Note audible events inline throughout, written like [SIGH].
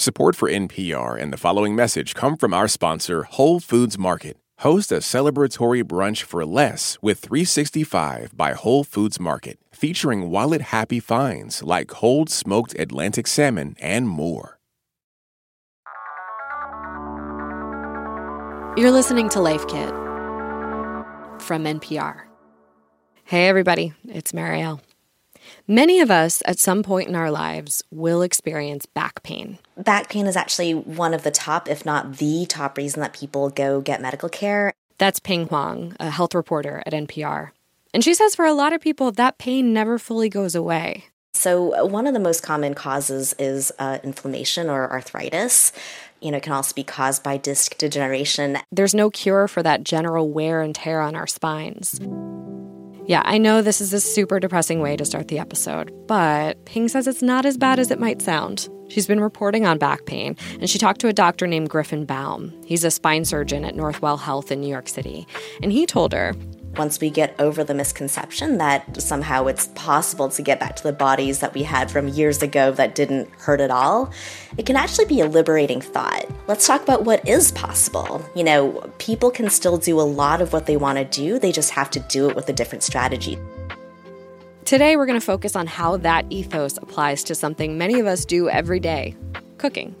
Support for NPR and the following message come from our sponsor, Whole Foods Market. Host a celebratory brunch for less with 365 by Whole Foods Market, featuring wallet happy finds like cold smoked Atlantic salmon and more. You're listening to Life Kit from NPR. Hey, everybody, it's Marielle. Many of us at some point in our lives will experience back pain. Back pain is actually one of the top, if not the top reason that people go get medical care. That's Pien Huang, a health reporter at NPR. And she says for a lot of people, that pain never fully goes away. So, one of the most common causes is uh, inflammation or arthritis. You know, it can also be caused by disc degeneration. There's no cure for that general wear and tear on our spines. Yeah, I know this is a super depressing way to start the episode, but Pien says it's not as bad as it might sound. She's been reporting on back pain, and she talked to a doctor named Griffin Baum. He's a spine surgeon at Northwell Health in New York City, and he told her once we get over the misconception that somehow it's possible to get back to the bodies that we had from years ago that didn't hurt at all, it can actually be a liberating thought. Let's talk about what is possible. You know, people can still do a lot of what they want to do, they just have to do it with a different strategy. Today, we're going to focus on how that ethos applies to something many of us do every day cooking.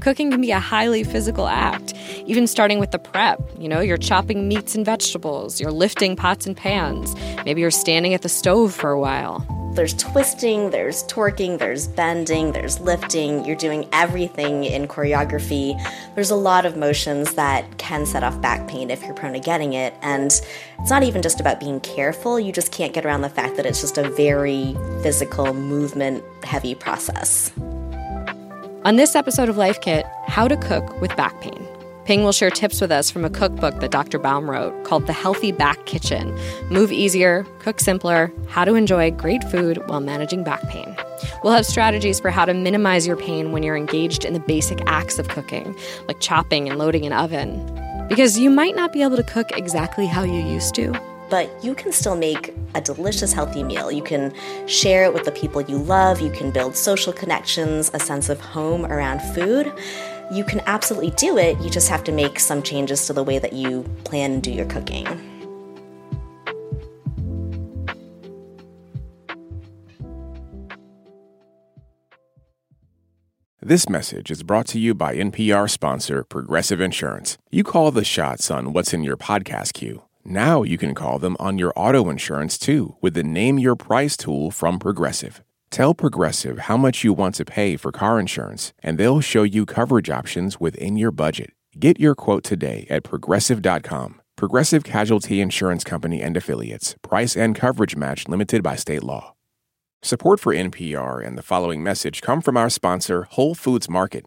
Cooking can be a highly physical act, even starting with the prep. You know, you're chopping meats and vegetables, you're lifting pots and pans, maybe you're standing at the stove for a while. There's twisting, there's torquing, there's bending, there's lifting. You're doing everything in choreography. There's a lot of motions that can set off back pain if you're prone to getting it. And it's not even just about being careful, you just can't get around the fact that it's just a very physical, movement heavy process. On this episode of Life Kit, how to cook with back pain. Pien will share tips with us from a cookbook that Dr. Baum wrote called The Healthy Back Kitchen Move Easier, Cook Simpler, How to Enjoy Great Food While Managing Back Pain. We'll have strategies for how to minimize your pain when you're engaged in the basic acts of cooking, like chopping and loading an oven. Because you might not be able to cook exactly how you used to but you can still make a delicious, healthy meal. You can share it with the people you love, you can build social connections, a sense of home around food. You can absolutely do it, you just have to make some changes to the way that you plan and do your cooking. This message is brought to you by NPR sponsor Progressive Insurance. You call the shots on what's in your podcast queue. Now you can call them on your auto insurance too with the Name Your Price tool from Progressive. Tell Progressive how much you want to pay for car insurance, and they'll show you coverage options within your budget. Get your quote today at progressive.com. Progressive Casualty Insurance Company and Affiliates. Price and coverage match limited by state law. Support for NPR and the following message come from our sponsor, Whole Foods Market.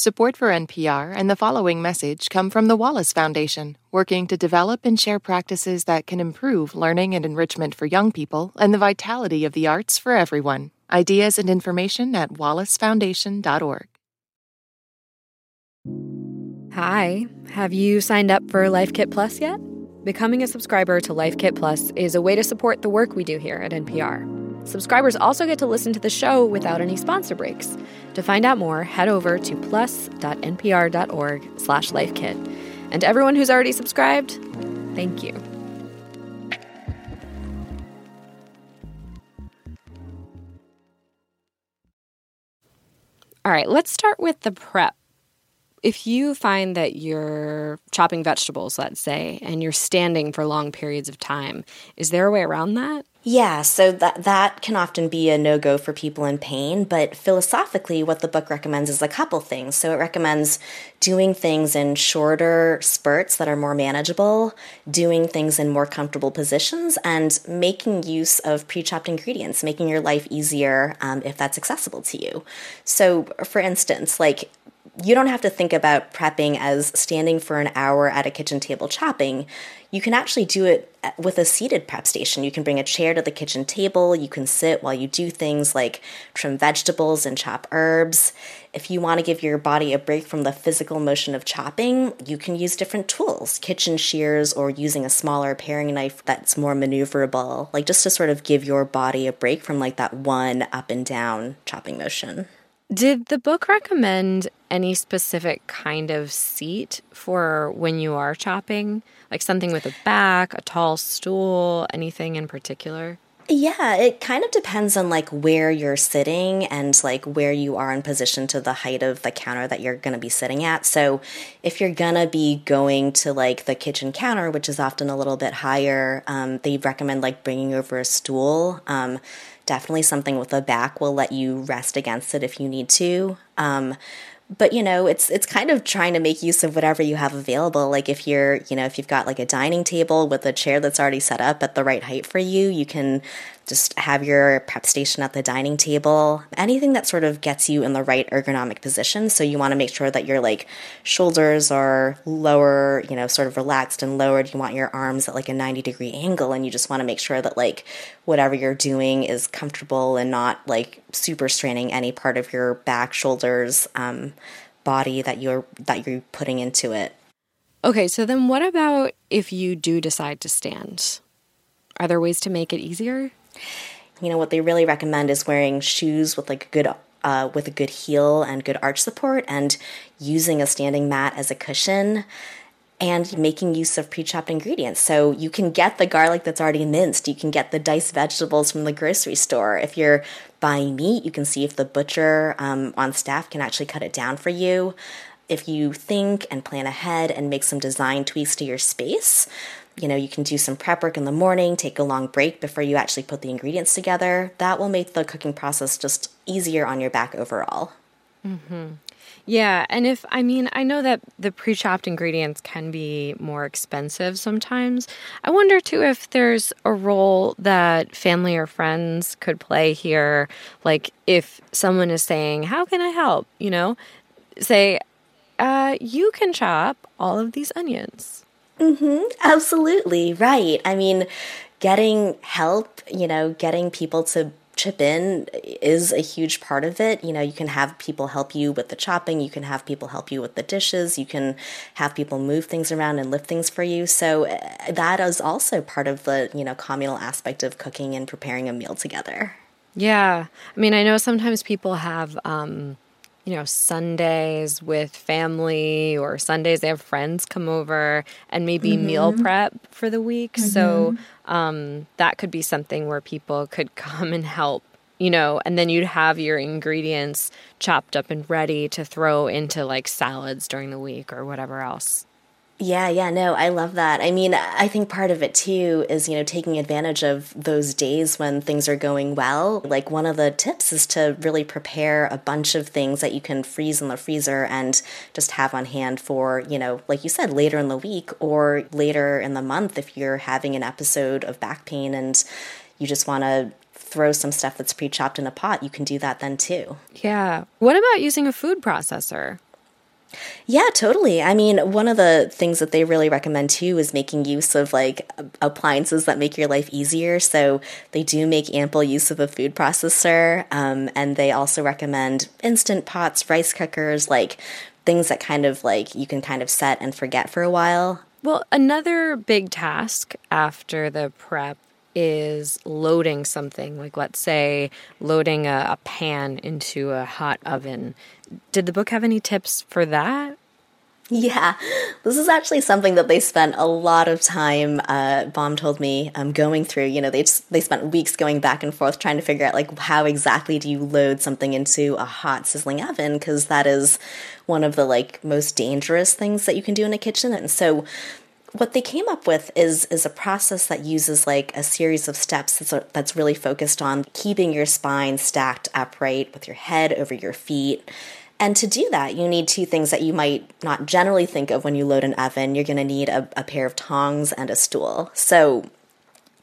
Support for NPR and the following message come from the Wallace Foundation, working to develop and share practices that can improve learning and enrichment for young people and the vitality of the arts for everyone. Ideas and information at wallacefoundation.org. Hi, have you signed up for Life Kit Plus yet? Becoming a subscriber to Life Kit Plus is a way to support the work we do here at NPR. Subscribers also get to listen to the show without any sponsor breaks. To find out more, head over to plus.npr.org slash lifekit. And to everyone who's already subscribed, thank you. All right, let's start with the prep. If you find that you're chopping vegetables, let's say, and you're standing for long periods of time, is there a way around that? Yeah, so that that can often be a no-go for people in pain, but philosophically what the book recommends is a couple things. So it recommends doing things in shorter spurts that are more manageable, doing things in more comfortable positions, and making use of pre-chopped ingredients, making your life easier um, if that's accessible to you. So for instance, like you don't have to think about prepping as standing for an hour at a kitchen table chopping. You can actually do it uh, with a seated prep station. You can bring a chair to the kitchen table. You can sit while you do things like trim vegetables and chop herbs. If you want to give your body a break from the physical motion of chopping, you can use different tools, kitchen shears, or using a smaller paring knife that's more maneuverable, like just to sort of give your body a break from like that one up and down chopping motion. Did the book recommend any specific kind of seat for when you are chopping? Like something with a back, a tall stool, anything in particular? Yeah, it kind of depends on like where you're sitting and like where you are in position to the height of the counter that you're going to be sitting at. So, if you're going to be going to like the kitchen counter, which is often a little bit higher, um, they recommend like bringing over a stool. Um, definitely something with a back will let you rest against it if you need to. Um, but you know it's it's kind of trying to make use of whatever you have available like if you're you know if you've got like a dining table with a chair that's already set up at the right height for you you can just have your prep station at the dining table anything that sort of gets you in the right ergonomic position. So you want to make sure that your like shoulders are lower you know sort of relaxed and lowered. You want your arms at like a 90 degree angle and you just want to make sure that like whatever you're doing is comfortable and not like super straining any part of your back shoulders um, body that you're that you're putting into it. Okay so then what about if you do decide to stand? Are there ways to make it easier you know what they really recommend is wearing shoes with like a good uh, with a good heel and good arch support, and using a standing mat as a cushion, and making use of pre-chopped ingredients. So you can get the garlic that's already minced. You can get the diced vegetables from the grocery store. If you're buying meat, you can see if the butcher um, on staff can actually cut it down for you. If you think and plan ahead and make some design tweaks to your space, you know, you can do some prep work in the morning, take a long break before you actually put the ingredients together. That will make the cooking process just easier on your back overall. Mm-hmm. Yeah, and if I mean, I know that the pre chopped ingredients can be more expensive sometimes. I wonder too if there's a role that family or friends could play here. Like if someone is saying, How can I help? You know, say, uh, You can chop all of these onions Mm-hmm. Absolutely. Right. I mean, getting help, you know, getting people to chip in is a huge part of it. You know, you can have people help you with the chopping, you can have people help you with the dishes, you can have people move things around and lift things for you. So uh, that is also part of the, you know, communal aspect of cooking and preparing a meal together. Yeah. I mean, I know sometimes people have um you know, Sundays with family or Sundays they have friends come over and maybe mm-hmm. meal prep for the week. Mm-hmm. So um, that could be something where people could [LAUGHS] come and help, you know, and then you'd have your ingredients chopped up and ready to throw into like salads during the week or whatever else. Yeah, yeah, no, I love that. I mean, I think part of it too is, you know, taking advantage of those days when things are going well. Like, one of the tips is to really prepare a bunch of things that you can freeze in the freezer and just have on hand for, you know, like you said, later in the week or later in the month if you're having an episode of back pain and you just want to throw some stuff that's pre chopped in a pot, you can do that then too. Yeah. What about using a food processor? Yeah, totally. I mean, one of the things that they really recommend too is making use of like appliances that make your life easier. So they do make ample use of a food processor, um, and they also recommend instant pots, rice cookers, like things that kind of like you can kind of set and forget for a while. Well, another big task after the prep is loading something, like let's say loading a, a, pan into a hot oven. Did the book have any tips for that? Yeah, this is actually something that they spent a lot of time. Uh, Baum told me um, going through. You know, they just, they spent weeks going back and forth trying to figure out like how exactly do you load something into a hot sizzling oven because that is one of the like most dangerous things that you can do in a kitchen. And so what they came up with is is a process that uses like a series of steps that's, a, that's really focused on keeping your spine stacked upright with your head over your feet. And to do that you need two things that you might not generally think of when you load an oven. You're going to need a, a pair of tongs and a stool. So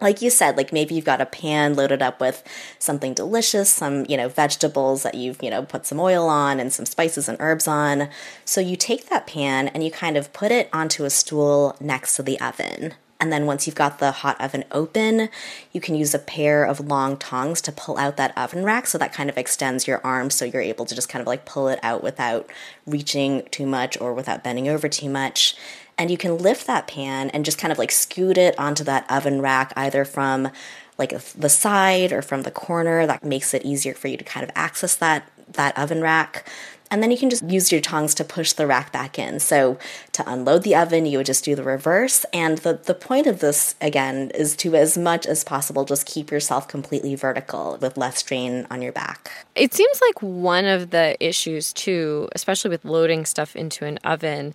like you said, like maybe you've got a pan loaded up with something delicious, some, you know, vegetables that you've, you know, put some oil on and some spices and herbs on. So you take that pan and you kind of put it onto a stool next to the oven. And then once you've got the hot oven open, you can use a pair of long tongs to pull out that oven rack. So that kind of extends your arm so you're able to just kind of like pull it out without reaching too much or without bending over too much and you can lift that pan and just kind of like scoot it onto that oven rack either from like the side or from the corner that makes it easier for you to kind of access that that oven rack and then you can just use your tongs to push the rack back in. So to unload the oven, you would just do the reverse. And the, the point of this, again, is to as much as possible just keep yourself completely vertical with less strain on your back. It seems like one of the issues, too, especially with loading stuff into an oven,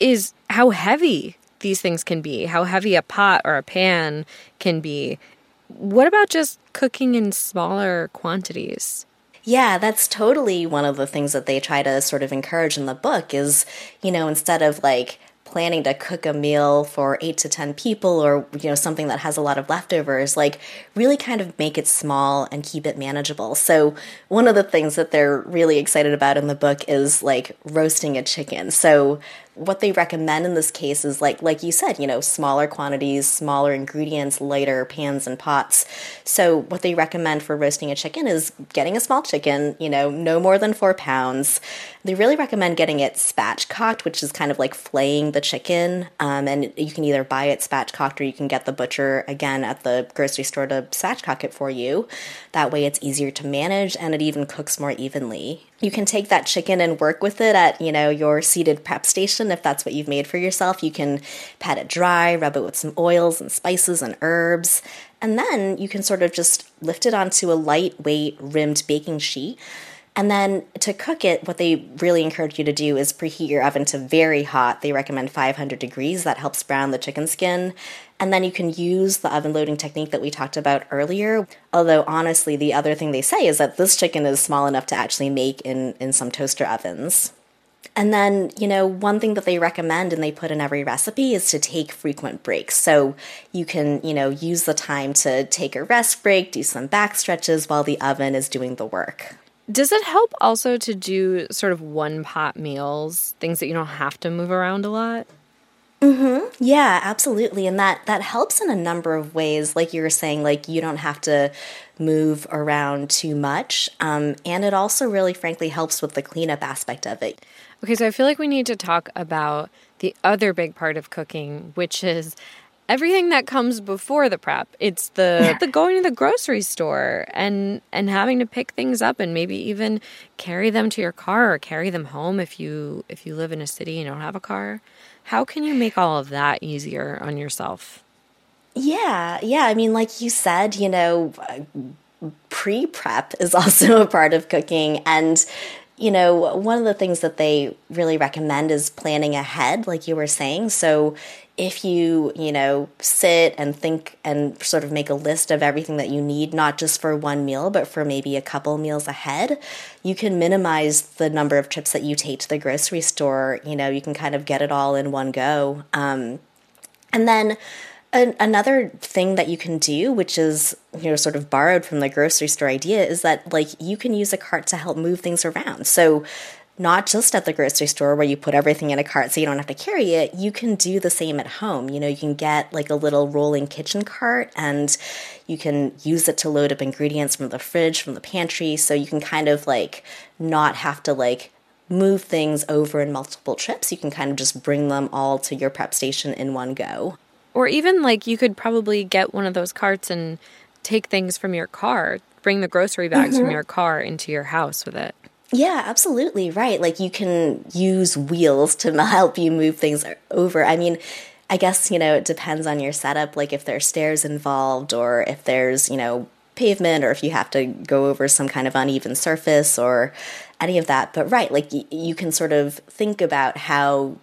is how heavy these things can be, how heavy a pot or a pan can be. What about just cooking in smaller quantities? Yeah, that's totally one of the things that they try to sort of encourage in the book is, you know, instead of like planning to cook a meal for eight to 10 people or, you know, something that has a lot of leftovers, like really kind of make it small and keep it manageable. So, one of the things that they're really excited about in the book is like roasting a chicken. So, what they recommend in this case is like like you said you know smaller quantities smaller ingredients lighter pans and pots. So what they recommend for roasting a chicken is getting a small chicken you know no more than four pounds. They really recommend getting it spatchcocked which is kind of like flaying the chicken um, and you can either buy it spatchcocked or you can get the butcher again at the grocery store to spatchcock it for you. That way it's easier to manage and it even cooks more evenly. You can take that chicken and work with it at you know your seated prep station if that's what you've made for yourself you can pat it dry rub it with some oils and spices and herbs and then you can sort of just lift it onto a lightweight rimmed baking sheet and then to cook it, what they really encourage you to do is preheat your oven to very hot. They recommend 500 degrees. That helps brown the chicken skin. And then you can use the oven loading technique that we talked about earlier. Although, honestly, the other thing they say is that this chicken is small enough to actually make in, in some toaster ovens. And then, you know, one thing that they recommend and they put in every recipe is to take frequent breaks. So you can, you know, use the time to take a rest break, do some back stretches while the oven is doing the work. Does it help also to do sort of one pot meals, things that you don't have to move around a lot? Mm-hmm. Yeah, absolutely. And that that helps in a number of ways. Like you were saying, like you don't have to move around too much. Um, and it also really frankly helps with the cleanup aspect of it. Okay, so I feel like we need to talk about the other big part of cooking, which is everything that comes before the prep. It's the the going to the grocery store and and having to pick things up and maybe even carry them to your car or carry them home if you if you live in a city and don't have a car. How can you make all of that easier on yourself? Yeah, yeah. I mean, like you said, you know, uh, pre prep is [LAUGHS] also a part of cooking. And you know, one of the things that they really recommend is planning ahead, like you were saying. So if you, you know, sit and think and sort of make a list of everything that you need, not just for one meal, but for maybe a couple meals ahead, you can minimize the number of trips that you take to the grocery store. You know, you can kind of get it all in one go. Um, and then an, another thing that you can do, which is you know sort of borrowed from the grocery store idea, is that like you can use a cart to help move things around. So not just at the grocery store where you put everything in a cart so you don't have to carry it, you can do the same at home. You know, you can get like a little rolling kitchen cart and you can use it to load up ingredients from the fridge, from the pantry, so you can kind of like not have to like move things over in multiple trips. You can kind of just bring them all to your prep station in one go. Or even like you could probably get one of those carts and take things from your car, bring the grocery bags mm-hmm. from your car into your house with it. Yeah, absolutely. Right. Like you can use wheels to [LAUGHS] help you move things over. I mean, I guess, you know, it depends on your setup, like if there's stairs involved or if there's, you know, pavement or if you have to go over some kind of uneven surface or any of that. But right, like y- you can sort of think about how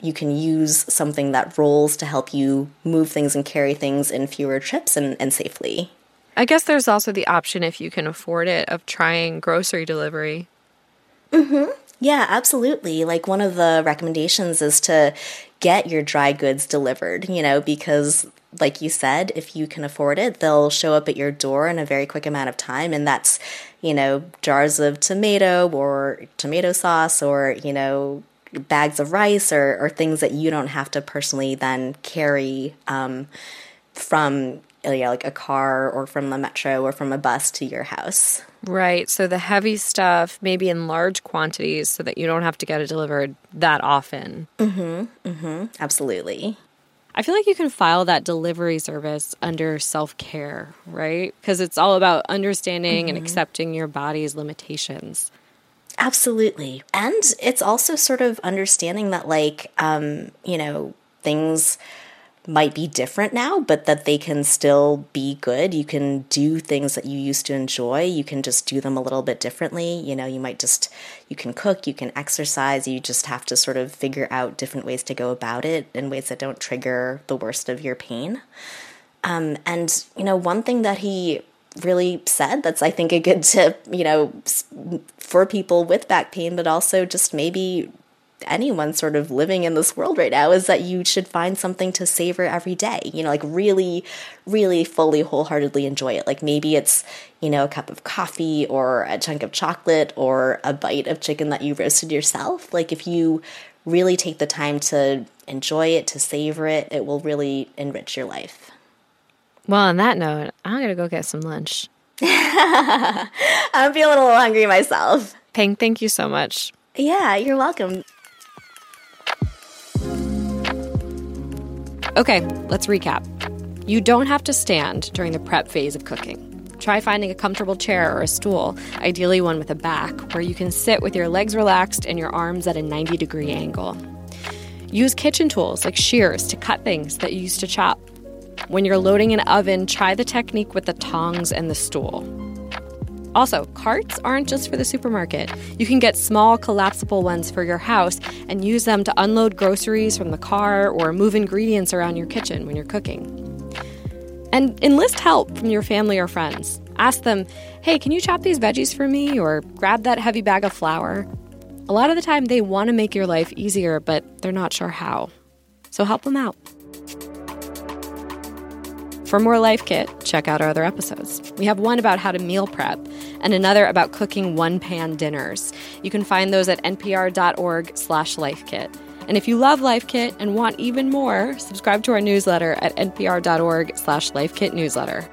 you can use something that rolls to help you move things and carry things in fewer trips and, and safely. I guess there's also the option, if you can afford it, of trying grocery delivery. Mm-hmm. Yeah, absolutely. Like one of the recommendations is to get your dry goods delivered, you know, because like you said, if you can afford it, they'll show up at your door in a very quick amount of time. And that's, you know, jars of tomato or tomato sauce or, you know, bags of rice or, or things that you don't have to personally then carry um, from yeah, like a car or from the metro or from a bus to your house. Right. So the heavy stuff, maybe in large quantities, so that you don't have to get it delivered that often. Mm-hmm. Mm-hmm. Absolutely. I feel like you can file that delivery service under self care, right? Because it's all about understanding mm-hmm. and accepting your body's limitations. Absolutely. And it's also sort of understanding that, like, um, you know, things might be different now, but that they can still be good. You can do things that you used to enjoy. You can just do them a little bit differently. You know, you might just, you can cook, you can exercise. You just have to sort of figure out different ways to go about it in ways that don't trigger the worst of your pain. Um, and, you know, one thing that he really said that's, I think, a good tip, you know, for people with back pain, but also just maybe anyone sort of living in this world right now is that you should find something to savor every day. You know, like really, really fully, wholeheartedly enjoy it. Like maybe it's, you know, a cup of coffee or a chunk of chocolate or a bite of chicken that you roasted yourself. Like if you really take the time to enjoy it, to savor it, it will really enrich your life. Well, on that note, I'm going to go get some lunch. [LAUGHS] I'm feeling a little hungry myself. Pien, thank you so much. Yeah, you're welcome. Okay, let's recap. You don't have to stand during the prep phase of cooking. Try finding a comfortable chair or a stool, ideally one with a back, where you can sit with your legs relaxed and your arms at a 90 degree angle. Use kitchen tools like shears to cut things that you used to chop. When you're loading an oven, try the technique with the tongs and the stool. Also, carts aren't just for the supermarket. You can get small, collapsible ones for your house and use them to unload groceries from the car or move ingredients around your kitchen when you're cooking. And enlist help from your family or friends. Ask them, hey, can you chop these veggies for me? Or grab that heavy bag of flour. A lot of the time, they want to make your life easier, but they're not sure how. So help them out. For more Life Kit, check out our other episodes. We have one about how to meal prep and another about cooking one-pan dinners. You can find those at npr.org slash lifekit. And if you love Life Kit and want even more, subscribe to our newsletter at npr.org slash lifekitnewsletter.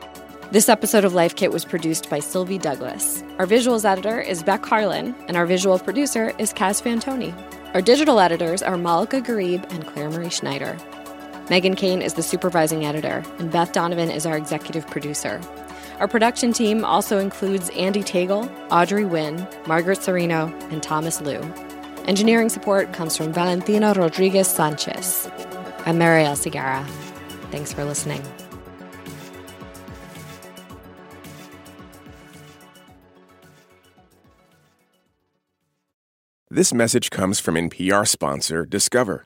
This episode of Life Kit was produced by Sylvie Douglis. Our visuals editor is Beck Harlan, and our visual producer is Kaz Fantone. Our digital editors are Malaka Gharib and Claire Marie Schneider. Meghan Keane is the supervising editor, and Beth Donovan is our executive producer. Our production team also includes Andy Tagle, Audrey Nguyen, Margaret Cirino, and Thomas Liu. Engineering support comes from Valentina Rodriguez Sanchez. I'm Marielle Segarra. Thanks for listening. This message comes from NPR sponsor Discover.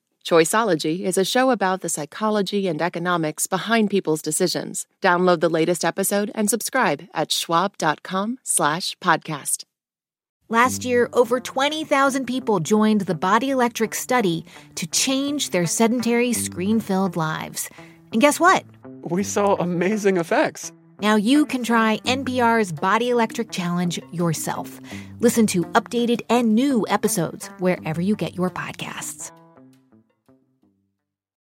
Choiceology is a show about the psychology and economics behind people's decisions. Download the latest episode and subscribe at schwab.com slash podcast. Last year, over 20,000 people joined the Body Electric study to change their sedentary, screen-filled lives. And guess what? We saw amazing effects. Now you can try NPR's Body Electric Challenge yourself. Listen to updated and new episodes wherever you get your podcasts.